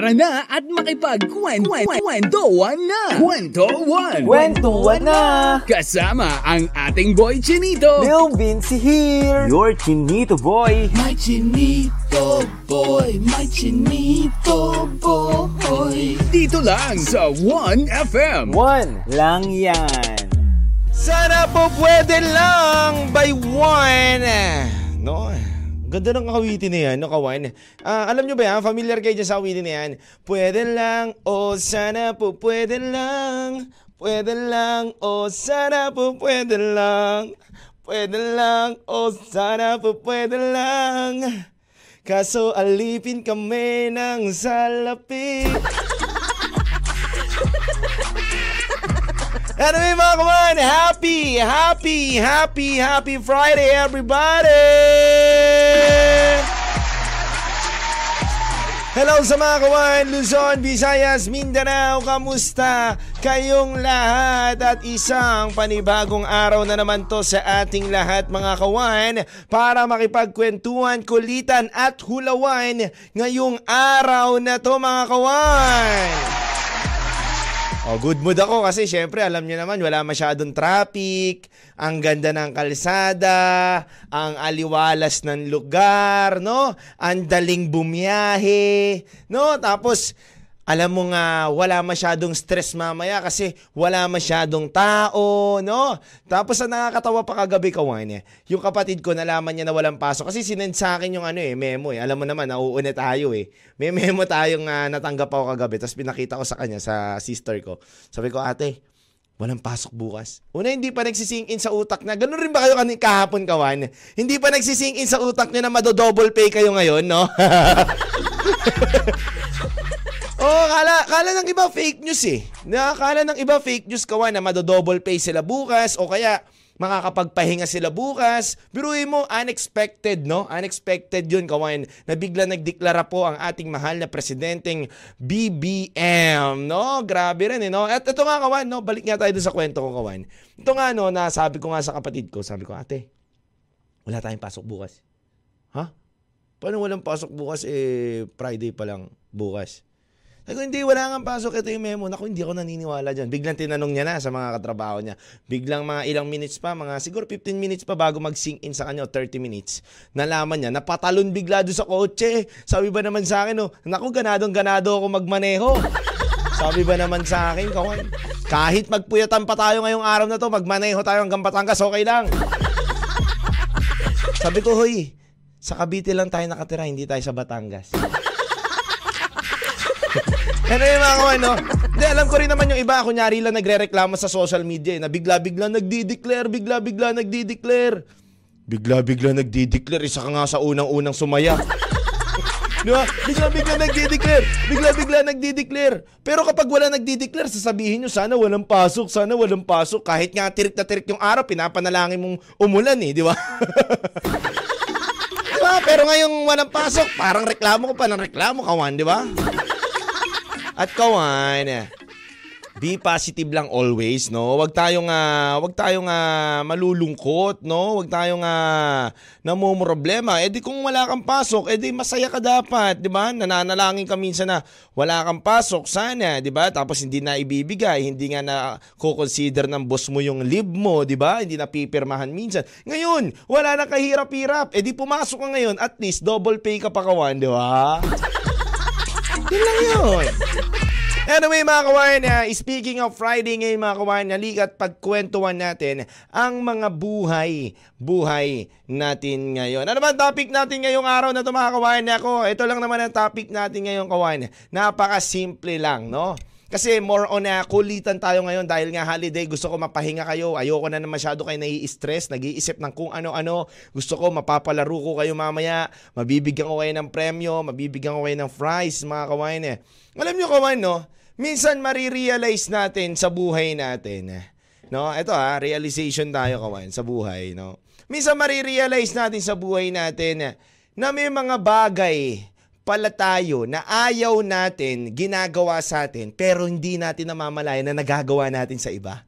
Tara na at makipagkwentuhan na! Kwentuhan! Kwentuhan na! Kasama ang ating boy Chinito! Lil Vinci here! Your Chinito boy! My Chinito boy, my Chinito boy. Dito lang sa 1FM. One lang yan! Sana po pwede lang by one. No? Ganda ng kawitin na yan, no, kawan? Ah, alam nyo ba yan? Familiar kayo dyan sa kawitin na yan? Pwede lang, o oh, sana po pwede lang. Pwede lang, o oh, sana po pwede lang. Pwede lang, o oh, sana po pwede lang. Kaso alipin kami ng salapi. Anyway mga kawan, happy, happy, happy, happy Friday everybody! Hello sa mga kawan, Luzon, Visayas, Mindanao, kamusta kayong lahat? At isang panibagong araw na naman to sa ating lahat mga kawan para makipagkwentuhan, kulitan at hulawan ngayong araw na to mga kawan. Oh, good mood ako kasi syempre alam niyo naman wala masyadong traffic, ang ganda ng kalsada, ang aliwalas ng lugar, no? Ang daling bumiyahe, no? Tapos alam mo nga, wala masyadong stress mamaya kasi wala masyadong tao, no? Tapos ang nakakatawa pa kagabi kawan eh, yung kapatid ko nalaman niya na walang pasok kasi sinend sa akin yung ano eh, memo eh. Alam mo naman, nauuna tayo eh. May memo tayong uh, natanggap ako kagabi tapos pinakita ko sa kanya, sa sister ko. Sabi ko, ate, walang pasok bukas. Una, hindi pa nagsising in sa utak na. Ganun rin ba kayo kanina kahapon, kawan? Hindi pa nagsising in sa utak niya na mado-double pay kayo ngayon, no? Oh, kala, kala ng iba fake news eh. Nakakala ng iba fake news kawan na mado-double pay sila bukas o kaya makakapagpahinga sila bukas. Biruin mo, unexpected, no? Unexpected yun, kawan, na bigla nagdeklara po ang ating mahal na presidenteng BBM, no? Grabe rin, eh, no? At ito nga, kawan, no? Balik nga tayo sa kwento ko, kawan. Ito nga, no, na sabi ko nga sa kapatid ko, sabi ko, ate, wala tayong pasok bukas. Ha? Paano walang pasok bukas? Eh, Friday pa lang bukas. Sabi ko, hindi, wala nga pasok. Ito yung memo. Naku, hindi ako naniniwala dyan. Biglang tinanong niya na sa mga katrabaho niya. Biglang mga ilang minutes pa, mga siguro 15 minutes pa bago mag-sink in sa kanya, 30 minutes. Nalaman niya, napatalon bigla doon sa kotse. Sabi ba naman sa akin, oh, naku, ganadong ganado ako magmaneho. Sabi ba naman sa akin, kawan, kahit magpuyatan pa tayo ngayong araw na to, magmaneho tayo hanggang Batangas, okay lang. Sabi ko, hoy, sa Cavite lang tayo nakatira, hindi tayo sa Batangas. Ano yung mga kawan, no? Hindi, alam ko rin naman yung iba, kunyari lang nagre-reklamo sa social media, eh, na bigla-bigla nagdi-declare, bigla-bigla nagdi-declare. Bigla-bigla nagdi-declare, isa ka nga sa unang-unang sumaya. Di ba? Bigla-bigla nagdi-declare. Bigla-bigla nagdi-declare. Pero kapag wala nagdi-declare, sasabihin nyo, sana walang pasok, sana walang pasok. Kahit nga tirik na tirik yung araw, pinapanalangin mong umulan eh, di ba? di ba? Pero ngayong walang pasok, parang reklamo ko pa ng reklamo, kawan, di ba? At kawan, be positive lang always, no? Huwag tayong uh, wag tayong uh, malulungkot, no? Huwag tayong uh, namumroblema. Eh di kung wala kang pasok, eh di masaya ka dapat, 'di ba? Nananalangin ka minsan na wala kang pasok, sana, 'di ba? Tapos hindi na ibibigay, hindi nga na ko-consider ng boss mo yung leave mo, 'di ba? Hindi na pipirmahan minsan. Ngayon, wala na kahirap-hirap. Eh di pumasok ka ngayon, at least double pay ka pa kawan, 'di ba? Yun lang yun. Anyway mga kawan, uh, speaking of Friday ngayon mga kawan, nalikat pagkwentuhan natin ang mga buhay, buhay natin ngayon. Ano ba topic natin ngayong araw na ito mga kawan? Ako, ito lang naman ang topic natin ngayong kawan. Napaka-simple lang, no? Kasi more on na uh, kulitan tayo ngayon dahil nga holiday, gusto ko mapahinga kayo. Ayoko na na masyado kayo nai-stress, nag-iisip ng kung ano-ano. Gusto ko mapapalaro ko kayo mamaya, mabibigyan ko kayo ng premyo, mabibigyan ko kayo ng fries, mga kawain eh. Alam nyo kawain, no? Minsan marirealize natin sa buhay natin. No? Ito ha, realization tayo kawain sa buhay, no? Minsan marirealize natin sa buhay natin na may mga bagay pala tayo na ayaw natin ginagawa sa atin pero hindi natin namamalayan na nagagawa natin sa iba.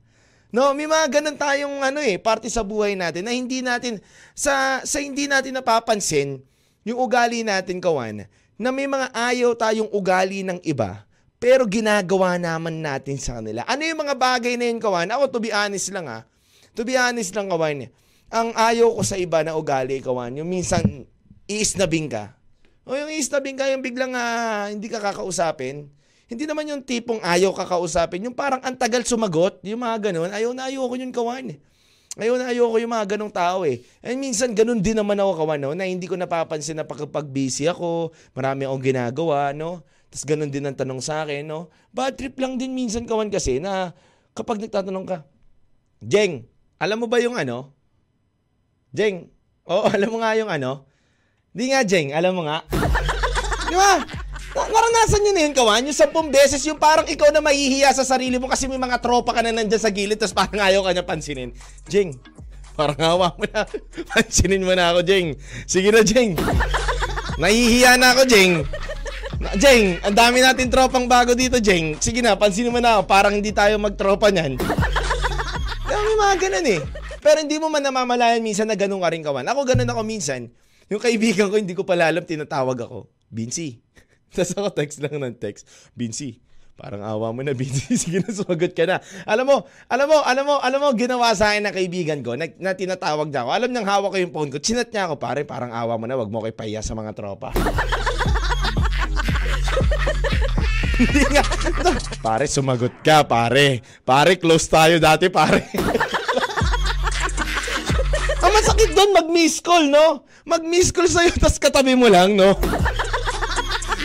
No, may mga ganun tayong ano eh, parte sa buhay natin na hindi natin sa sa hindi natin napapansin yung ugali natin kawan na may mga ayaw tayong ugali ng iba, pero ginagawa naman natin sa kanila. Ano yung mga bagay na yun, kawan? Ako, to be honest lang ha. To be honest lang, kawan. Ang ayaw ko sa iba na ugali, kawan, yung minsan, iisnabing ka. O yung iisnabing ka, yung biglang ah, hindi ka kakausapin. Hindi naman yung tipong ayaw kakausapin. Yung parang ang tagal sumagot, yung mga ganun. Ayaw na ayaw ko yun, kawan. Ayaw na ayaw ko yung mga ganong tao eh. And minsan ganun din naman ako kawan, no? na hindi ko napapansin na pag busy ako, marami akong ginagawa, no? Tapos ganun din ang tanong sa akin, no? Bad trip lang din minsan kawan kasi na kapag nagtatanong ka, Jeng, alam mo ba yung ano? Jeng, oo, alam mo nga yung ano? Di nga, Jeng, alam mo nga. Di ba? Na- Naranasan nyo na yun, Kawan? Yung sampung beses, yung parang ikaw na mahihiya sa sarili mo kasi may mga tropa ka na nandyan sa gilid tapos parang ayaw ka niya pansinin. Jeng, parang hawa mo na. Pansinin mo na ako, Jeng. Sige na, Jeng. Nahihiya na ako, Jeng. Na- Jeng, ang dami natin tropang bago dito, Jeng. Sige na, pansinin mo na ako. Parang hindi tayo magtropa niyan. Dami mga ganun eh. Pero hindi mo man namamalayan minsan na ganun ka rin kawan. Ako ganun ako minsan. Yung kaibigan ko, hindi ko pala alam, tinatawag ako. Binsi. Tapos ako text lang ng text. Binsi. Parang awa mo na, Binsi. Sige na, sumagot ka na. Alam mo, alam mo, alam mo, alam mo, ginawa sa akin ng kaibigan ko na, na tinatawag niya ako. Alam niyang hawak ko yung phone ko. Chinat niya ako, pare, parang awa mo na, wag mo kay pahiya sa mga tropa. Hindi nga. Pare, sumagot ka, pare. Pare, close tayo dati, pare. Ang masakit doon, mag-miss call, no? Mag-miss call sa'yo, tas katabi mo lang, no?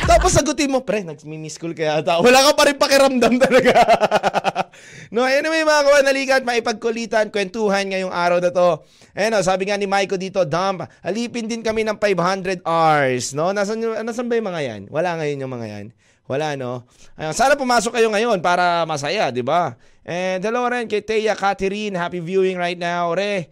Tapos sagutin mo, pre, nag-miss call kaya ata. Wala ka pa rin pakiramdam talaga. no, anyway mga kawan, nalikat, maipagkulitan, kwentuhan ngayong araw na to. Ayun, no, sabi nga ni Maiko dito, dump, alipin din kami ng 500 hours, no? Nasaan, yung- nasaan ba yung mga yan? Wala ngayon yung mga yan. Wala, no? Ayun, sana pumasok kayo ngayon para masaya, di ba? And hello rin kay Teya Catherine. Happy viewing right now, re.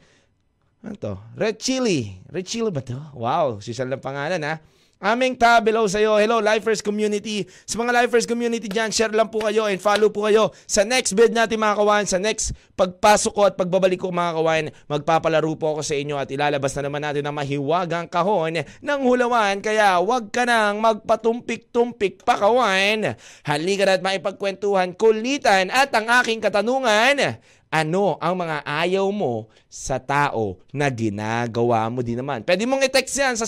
Ano to? Red Chili. Red Chili ba to? Wow, sisal ng pangalan ha. Aming tab, hello sa'yo. Hello, Lifers Community. Sa mga Lifers Community dyan, share lang po kayo and follow po kayo sa next bid natin mga kawan. Sa next pagpasok ko at pagbabalik ko mga kawan, magpapalaro po ako sa inyo at ilalabas na naman natin ang mahiwagang kahon ng hulawan. Kaya wag ka nang magpatumpik-tumpik pa kawan. Halika na at maipagkwentuhan, kulitan at ang aking katanungan, ano ang mga ayaw mo sa tao na ginagawa mo din naman. Pwede mong i-text yan sa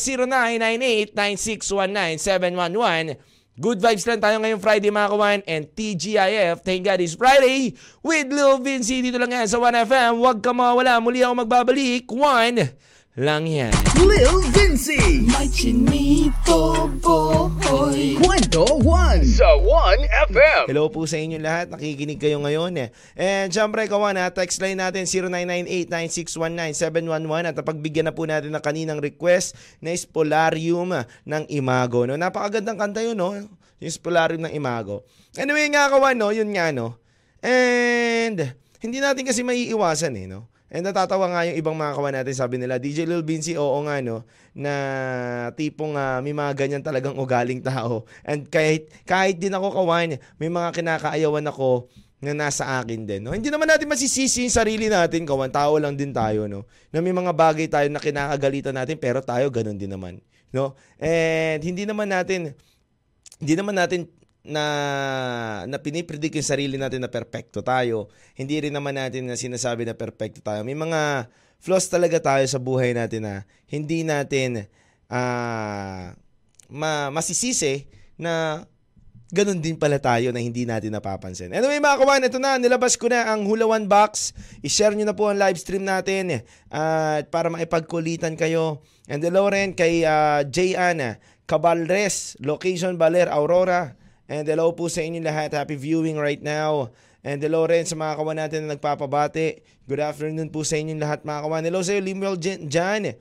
0998-9619-711. Good vibes lang tayo ngayong Friday mga kawan and TGIF, thank God it's Friday with Lil Vinci dito lang yan sa 1FM. Huwag ka mawala, muli ako magbabalik. One lang yan. Lil Vinci. May chinito boy. Kwento 1 sa 1FM. Hello po sa inyo lahat. Nakikinig kayo ngayon eh. And syempre, kawan ha, text line natin 0998-9619-711 at pagbigyan na po natin ng kaninang request na Spolarium ng Imago. No? Napakagandang kanta yun, no? Yung Spolarium ng Imago. Anyway nga, kawan, no? Yun nga, no? And hindi natin kasi maiiwasan eh, no? And natatawa nga yung ibang mga kawan natin, sabi nila, DJ Lil Vinci, oo nga no, na tipong ah, may mga ganyan talagang ugaling tao. And kahit, kahit din ako kawan, may mga kinakaayawan ako na nasa akin din. No? Hindi naman natin masisisi yung sarili natin, kawan. Tao lang din tayo, no? Na may mga bagay tayo na kinakagalitan natin, pero tayo ganun din naman. No? And hindi naman natin, hindi naman natin na na pinipredict yung sarili natin na perpekto tayo. Hindi rin naman natin na sinasabi na perpekto tayo. May mga flaws talaga tayo sa buhay natin na hindi natin ah ma masisisi na ganun din pala tayo na hindi natin napapansin. Anyway mga kawan, ito na, nilabas ko na ang Hulawan Box. I-share nyo na po ang live stream natin at para maipagkulitan kayo. And hello rin kay uh, Jayan Cabalres, location Baler, Aurora. And hello po sa inyo lahat. Happy viewing right now. And hello rin sa mga kawan natin na nagpapabati. Good afternoon po sa inyo lahat mga kawan. Hello sa iyo, Limuel Jan.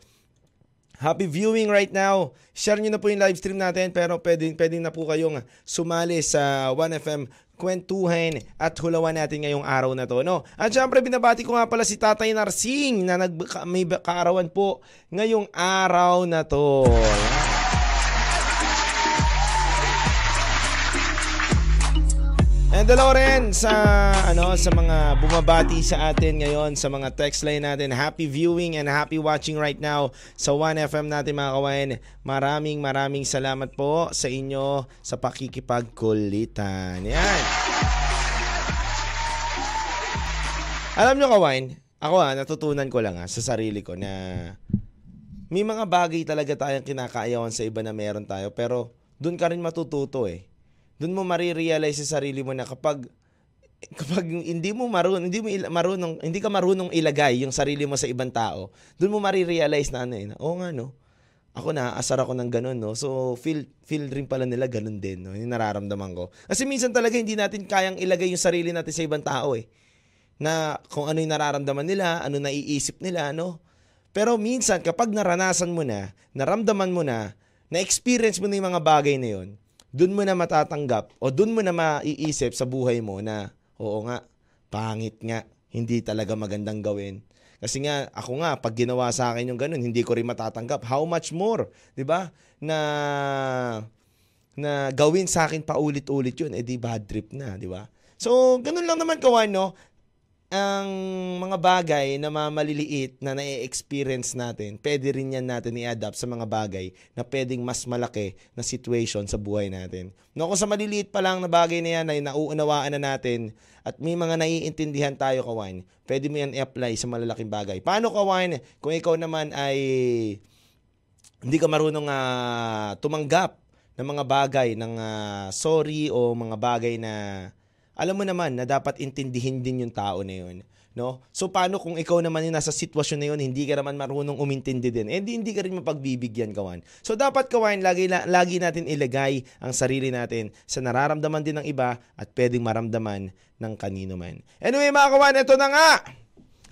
Happy viewing right now. Share nyo na po yung live stream natin pero pwedeng, pwedeng na po kayong sumali sa 1FM kwentuhan at hulawan natin ngayong araw na to. No? At syempre binabati ko nga pala si Tatay Narsing na nag, may kaarawan po ngayong araw na to. Hello rin sa ano sa mga bumabati sa atin ngayon sa mga text line natin. Happy viewing and happy watching right now sa 1FM natin mga kawain. Maraming maraming salamat po sa inyo sa pakikipagkulitan. Yan. Alam nyo kawain, ako ha, natutunan ko lang ha, sa sarili ko na may mga bagay talaga tayong kinakaayawan sa iba na meron tayo pero doon ka rin matututo eh doon mo marirealize sa sarili mo na kapag kapag hindi mo marunong hindi mo il- marunong hindi ka marunong ilagay yung sarili mo sa ibang tao, doon mo marirealize na ano eh, na, oh nga no. Ako na asar ako ng ganun no. So feel feel rin pala nila ganun din no. Yung nararamdaman ko. Kasi minsan talaga hindi natin kayang ilagay yung sarili natin sa ibang tao eh. Na kung ano yung nararamdaman nila, ano naiisip nila, no? Pero minsan kapag naranasan mo na, naramdaman mo na, na-experience mo na yung mga bagay na yon, dun mo na matatanggap o dun mo na maiisip sa buhay mo na, oo nga, pangit nga, hindi talaga magandang gawin. Kasi nga, ako nga, pag ginawa sa akin yung ganun, hindi ko rin matatanggap. How much more, di ba? Na, na gawin sa akin paulit-ulit yun, edi bad trip na, di ba? So, ganun lang naman kawan, no? Ang mga bagay na mamaliliit na na-experience natin, pwede rin yan natin i-adapt sa mga bagay na pwedeng mas malaki na situation sa buhay natin. No, kung sa maliliit pa lang na bagay na yan ay nauunawaan na natin at may mga naiintindihan tayo, kawan, pwede mo yan i-apply sa malalaking bagay. Paano, kawan, kung ikaw naman ay hindi ka marunong uh, tumanggap ng mga bagay ng uh, sorry o mga bagay na alam mo naman na dapat intindihin din yung tao na yun. No? So paano kung ikaw naman yung nasa sitwasyon na yun, hindi ka naman marunong umintindi din, eh hindi, ka rin mapagbibigyan kawan. So dapat kawan, lagi, lagi natin ilagay ang sarili natin sa nararamdaman din ng iba at pwedeng maramdaman ng kanino man. Anyway mga kawan, ito na nga!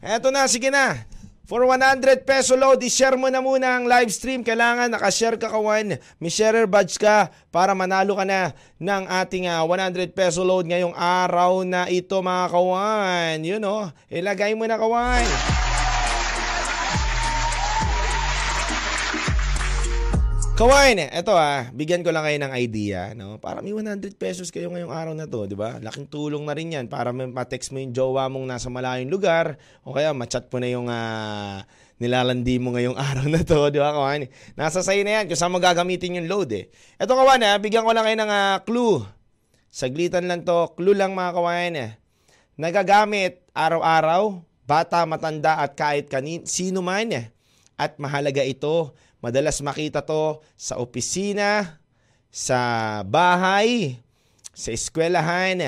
Ito na, sige na. For 100 peso load, i-share mo na muna ang live stream. Kailangan nakashare ka kawan. May sharer badge ka para manalo ka na ng ating uh, ah, 100 peso load ngayong araw na ito mga kawan. Yun know, ilagay mo na kawan. Kawain, eto ah, bigyan ko lang kayo ng idea, no? Para may 100 pesos kayo ngayong araw na to, di ba? Laking tulong na rin yan para ma-text mo yung jowa mong nasa malayong lugar o kaya ma-chat mo na yung uh, nilalandi mo ngayong araw na to, di ba, kawan? Nasa sa'yo na yan kung saan mo gagamitin yung load eh. Eto kawan, ah, bigyan ko lang kayo ng uh, clue. Saglitan lang to, clue lang mga kawan. Eh. Nagagamit araw-araw, bata, matanda at kahit kanin, sino man eh. At mahalaga ito Madalas makita to sa opisina, sa bahay, sa eskwelahan,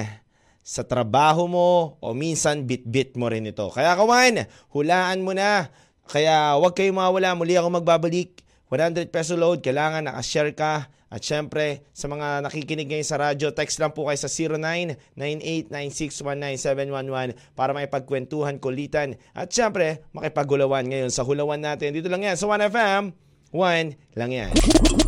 sa trabaho mo, o minsan bit-bit mo rin ito. Kaya kawan, hulaan mo na. Kaya huwag kayo mawala. Muli ako magbabalik. 100 peso load, kailangan nakashare ka. At syempre, sa mga nakikinig ngayon sa radyo, text lang po kayo sa 0998-9619-711 para makipagkwentuhan, kulitan. At syempre, makipagulawan ngayon sa hulawan natin. Dito lang yan sa 1FM One lang yan.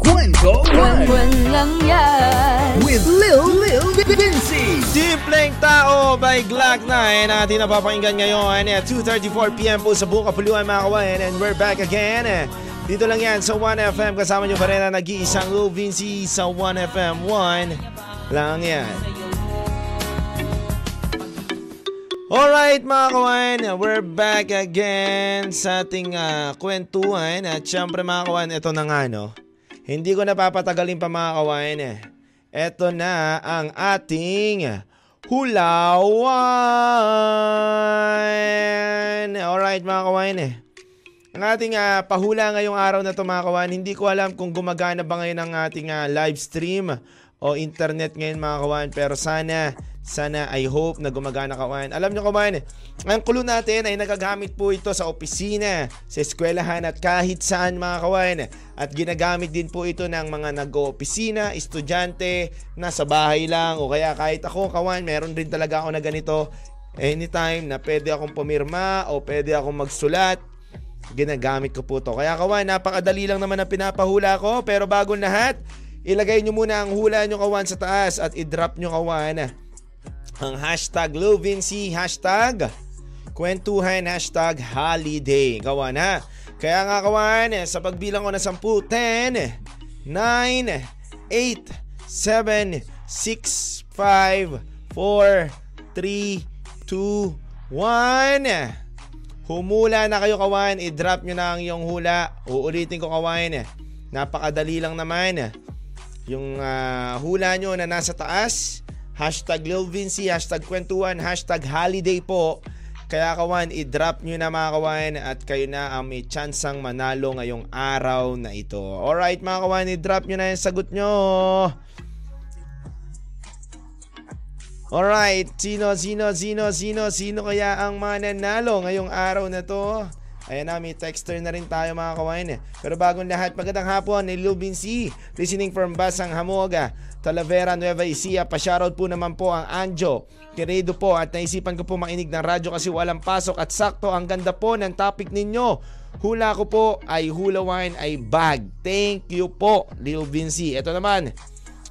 Kwento One. lang yan. With Lil Lil Vinci. Simpleng Tao by Glock 9 natin napapakinggan ngayon at 2.34pm po sa Buka Puluan mga kawain and we're back again. Dito lang yan sa 1FM kasama nyo pa rin na nag-iisang Lil Vinci sa 1FM 1 lang yan. Alright mga kawan, we're back again sa ating uh, kwentuhan at syempre mga kawan, ito na nga no. Hindi ko napapatagalin pa mga kawan. Ito na ang ating hulawan. Alright mga kawan. Ang ating uh, pahula ngayong araw na ito mga kawan, hindi ko alam kung gumagana ba ngayon ang ating uh, live stream o internet ngayon mga kawan pero sana sana I hope na gumagana kawan. Alam nyo kawan, ang kulo natin ay nagagamit po ito sa opisina, sa eskwelahan at kahit saan mga kawan. At ginagamit din po ito ng mga nag-opisina, estudyante, nasa bahay lang o kaya kahit ako kawan, meron din talaga ako na ganito. Anytime na pwede akong pumirma o pwede akong magsulat, ginagamit ko po to. Kaya kawan, napakadali lang naman ang pinapahula ko pero bago lahat, ilagay nyo muna ang hula nyo kawan sa taas at i-drop nyo kawan ang hashtag Lovincy, hashtag kwentuhan, hashtag holiday. Kawan ha. Kaya nga kawan, sa pagbilang ko na 10, 10, 9, 8, 7, 6, 5, 4, 3, 2, 1. Humula na kayo kawan, i-drop nyo na ang iyong hula. Uulitin ko kawan, napakadali lang naman. Yung uh, hula nyo na nasa taas, hashtag Lil Vinci, hashtag kwentuhan, hashtag holiday po. Kaya kawan, i-drop nyo na mga kawan at kayo na ang may chansang manalo ngayong araw na ito. Alright mga kawan, i-drop nyo na yung sagot nyo. Alright, sino, sino, sino, sino, sino kaya ang mananalo ngayong araw na to? Ayan na, may texter na rin tayo mga kawain. Pero bagong lahat, magandang hapon ni Lubin C. Listening from Basang Hamoga, Talavera, Nueva Ecija. Pa-shoutout po naman po ang Anjo. Kiredo po at naisipan ko po makinig ng radyo kasi walang pasok at sakto ang ganda po ng topic ninyo. Hula ko po ay hula wine ay bag. Thank you po, Lil Vinci. Ito naman,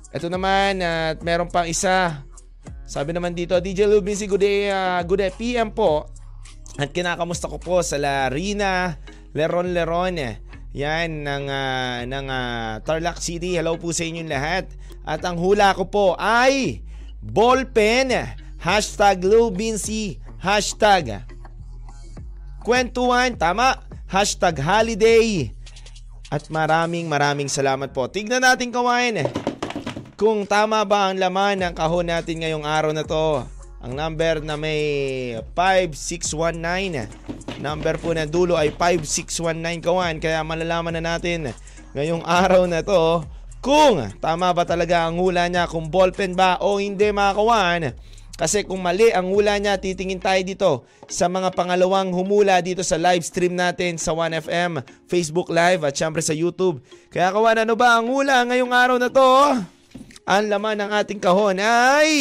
ito naman at meron pang isa. Sabi naman dito, DJ Lil Vinci, good day, uh, good day PM po. At kinakamusta ko po sa Larina Leron Leron. Yan ng uh, ng uh, Tarlac City. Hello po sa inyong lahat. At ang hula ko po ay ballpen. Hashtag Lubinsi. Hashtag kwentuhan. Tama. Hashtag holiday. At maraming maraming salamat po. Tignan natin kawain kung tama ba ang laman ng kahon natin ngayong araw na to. Ang number na may 5619. Number po na dulo ay 5619 kawan. Kaya malalaman na natin ngayong araw na to kung tama ba talaga ang hula niya, kung ballpen ba o hindi mga kawan. Kasi kung mali ang hula niya, titingin tayo dito sa mga pangalawang humula dito sa live stream natin sa 1FM, Facebook Live at syempre sa YouTube. Kaya kawan, ano ba ang hula ngayong araw na to? Ang laman ng ating kahon ay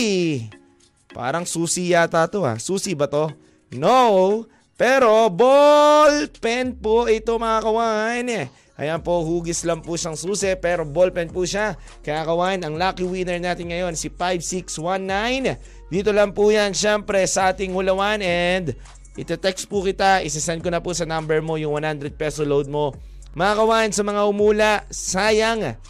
Parang susi yata to ha. Susi ba to? No. Pero ball pen po ito mga kawan eh. Ayan po, hugis lang po siyang susi pero ballpen po siya. Kaya kawan, ang lucky winner natin ngayon si 5619. Dito lang po yan syempre sa ating hulawan and ito-text po kita, isasend ko na po sa number mo yung 100 peso load mo. Mga kawan, sa mga umula, sayang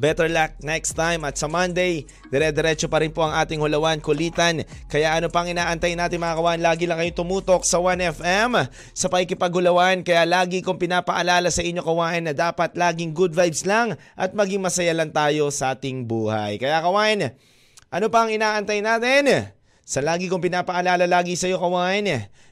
Better luck next time at sa Monday, dire-diretso pa rin po ang ating hulawan kulitan. Kaya ano pang inaantay natin mga kawan, lagi lang kayo tumutok sa 1FM sa pakikipaghulawan. Kaya lagi kong pinapaalala sa inyo kawan na dapat laging good vibes lang at maging masaya lang tayo sa ating buhay. Kaya kawan, ano pang inaantay natin? Sa lagi kong pinapaalala lagi sa iyo kawan,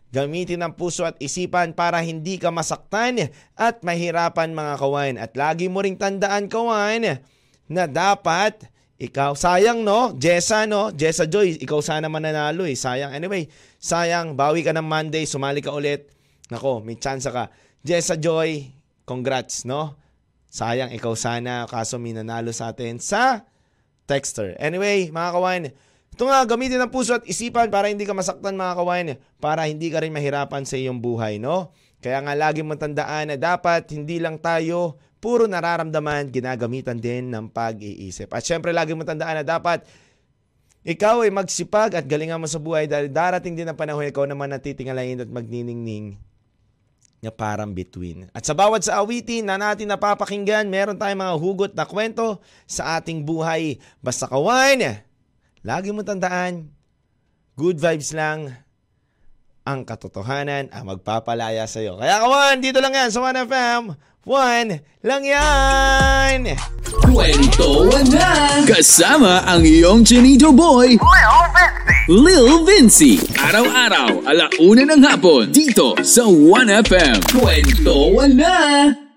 Gamitin ang puso at isipan para hindi ka masaktan at mahirapan mga kawan. At lagi mo ring tandaan kawan na dapat ikaw, sayang no, Jessa no, Jessa Joy, ikaw sana mananalo eh, sayang. Anyway, sayang, bawi ka ng Monday, sumali ka ulit. Nako, may chance ka. Jessa Joy, congrats no. Sayang, ikaw sana, kaso may nanalo sa atin sa Texter. Anyway, mga kawan, ito nga, gamitin ang puso at isipan para hindi ka masaktan mga kawan, para hindi ka rin mahirapan sa iyong buhay, no? Kaya nga lagi mong tandaan na dapat hindi lang tayo puro nararamdaman, ginagamitan din ng pag-iisip. At syempre, lagi mo tandaan na dapat ikaw ay magsipag at galingan mo sa buhay dahil darating din ang panahon ikaw naman natitingalain at magniningning na parang between. At sa bawat sa awitin na natin napapakinggan, meron tayong mga hugot na kwento sa ating buhay. Basta kawan, lagi mo tandaan, good vibes lang, ang katotohanan ang magpapalaya sa iyo. Kaya kawan, dito lang yan sa 1FM one lang yan! Kwento na! Kasama ang iyong Chinito Boy, Lil Vinci. Araw-araw, alauna ng hapon, dito sa 1FM. Kwento na!